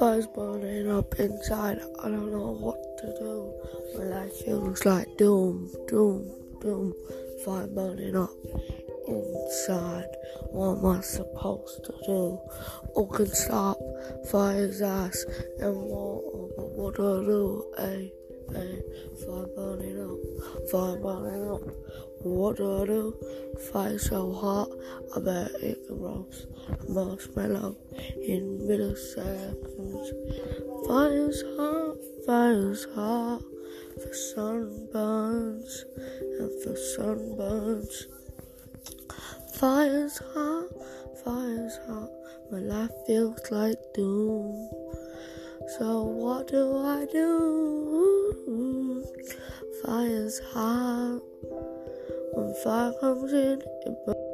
Fire's burning up inside. I don't know what to do. My life feels like doom, doom, doom. Fire burning up inside. What am I supposed to do? Who can stop fire's ass and what? What do I do? Hey, hey, fire burning up, fire burning up. What do I do? Fire so hot, I bet it can roast marshmallow in milliseconds. Fire's hot, fire's hot for sunburns and for sunburns. Fire's hot, fire's hot, my life feels like doom. So what do I do? Fire's hot. When fire comes in, it burns.